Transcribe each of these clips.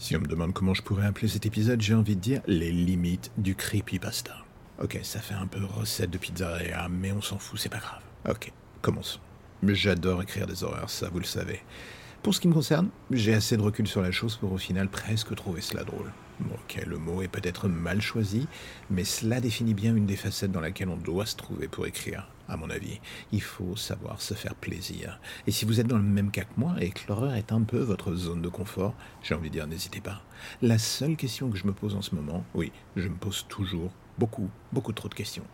Si on me demande comment je pourrais appeler cet épisode, j'ai envie de dire les limites du creepypasta. Ok, ça fait un peu recette de pizzeria, mais on s'en fout, c'est pas grave. Ok, commençons. J'adore écrire des horreurs, ça vous le savez. Pour ce qui me concerne, j'ai assez de recul sur la chose pour au final presque trouver cela drôle. Ok, le mot est peut-être mal choisi, mais cela définit bien une des facettes dans laquelle on doit se trouver pour écrire, à mon avis. Il faut savoir se faire plaisir. Et si vous êtes dans le même cas que moi et que l'horreur est un peu votre zone de confort, j'ai envie de dire n'hésitez pas. La seule question que je me pose en ce moment, oui, je me pose toujours beaucoup, beaucoup trop de questions.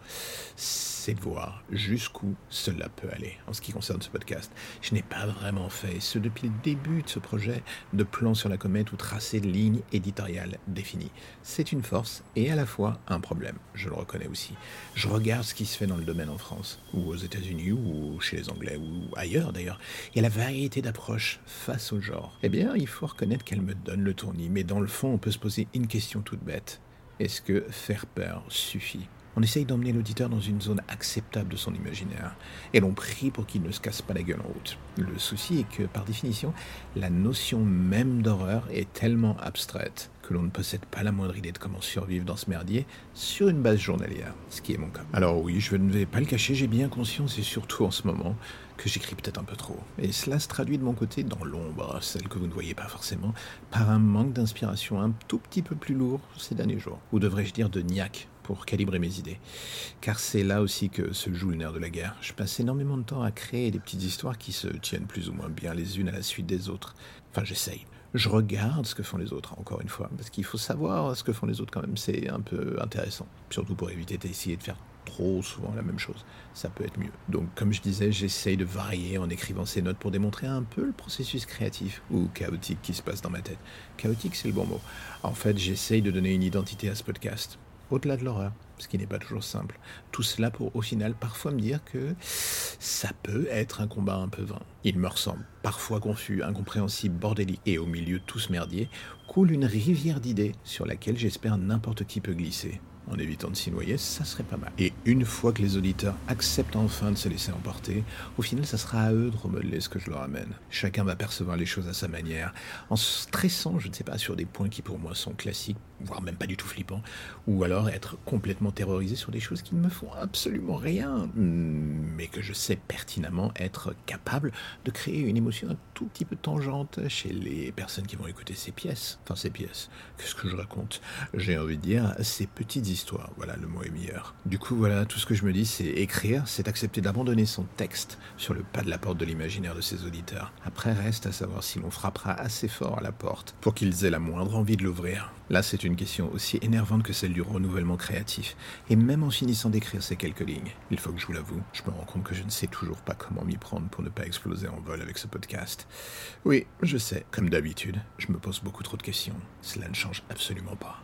C'est de voir jusqu'où cela peut aller en ce qui concerne ce podcast. Je n'ai pas vraiment fait, ce depuis le début de ce projet, de plan sur la comète ou tracé de lignes éditoriales C'est une force et à la fois un problème, je le reconnais aussi. Je regarde ce qui se fait dans le domaine en France, ou aux États-Unis, ou chez les Anglais, ou ailleurs d'ailleurs, et la variété d'approches face au genre. Eh bien, il faut reconnaître qu'elle me donne le tournis, mais dans le fond, on peut se poser une question toute bête. Est-ce que faire peur suffit? On essaye d'emmener l'auditeur dans une zone acceptable de son imaginaire, et l'on prie pour qu'il ne se casse pas la gueule en route. Le souci est que, par définition, la notion même d'horreur est tellement abstraite que l'on ne possède pas la moindre idée de comment survivre dans ce merdier sur une base journalière, ce qui est mon cas. Alors oui, je ne vais pas le cacher, j'ai bien conscience, et surtout en ce moment, que j'écris peut-être un peu trop. Et cela se traduit de mon côté dans l'ombre, celle que vous ne voyez pas forcément, par un manque d'inspiration un tout petit peu plus lourd ces derniers jours. Ou devrais-je dire de niaque pour calibrer mes idées. Car c'est là aussi que se joue le nerf de la guerre. Je passe énormément de temps à créer des petites histoires qui se tiennent plus ou moins bien les unes à la suite des autres. Enfin, j'essaye je regarde ce que font les autres, encore une fois, parce qu'il faut savoir ce que font les autres quand même, c'est un peu intéressant, surtout pour éviter d'essayer de faire trop souvent la même chose, ça peut être mieux. Donc comme je disais, j'essaye de varier en écrivant ces notes pour démontrer un peu le processus créatif ou chaotique qui se passe dans ma tête. Chaotique, c'est le bon mot. En fait, j'essaye de donner une identité à ce podcast, au-delà de l'horreur ce qui n'est pas toujours simple. Tout cela pour au final parfois me dire que ça peut être un combat un peu vain. Il me ressemble, parfois confus, incompréhensible, bordélique, et au milieu de tout coule une rivière d'idées sur laquelle j'espère n'importe qui peut glisser en évitant de s'y noyer, ça serait pas mal. Et une fois que les auditeurs acceptent enfin de se laisser emporter, au final, ça sera à eux de remodeler ce que je leur amène. Chacun va percevoir les choses à sa manière, en stressant, je ne sais pas, sur des points qui pour moi sont classiques, voire même pas du tout flippants, ou alors être complètement terrorisé sur des choses qui ne me font absolument rien, mais que je sais pertinemment être capable de créer une émotion un tout petit peu tangente chez les personnes qui vont écouter ces pièces. Enfin, ces pièces. Qu'est-ce que je raconte? J'ai envie de dire ces petites Voilà, le mot est meilleur. Du coup, voilà, tout ce que je me dis, c'est écrire, c'est accepter d'abandonner son texte sur le pas de la porte de l'imaginaire de ses auditeurs. Après, reste à savoir si l'on frappera assez fort à la porte pour qu'ils aient la moindre envie de l'ouvrir. Là, c'est une question aussi énervante que celle du renouvellement créatif. Et même en finissant d'écrire ces quelques lignes, il faut que je vous l'avoue, je me rends compte que je ne sais toujours pas comment m'y prendre pour ne pas exploser en vol avec ce podcast. Oui, je sais, comme d'habitude, je me pose beaucoup trop de questions. Cela ne change absolument pas.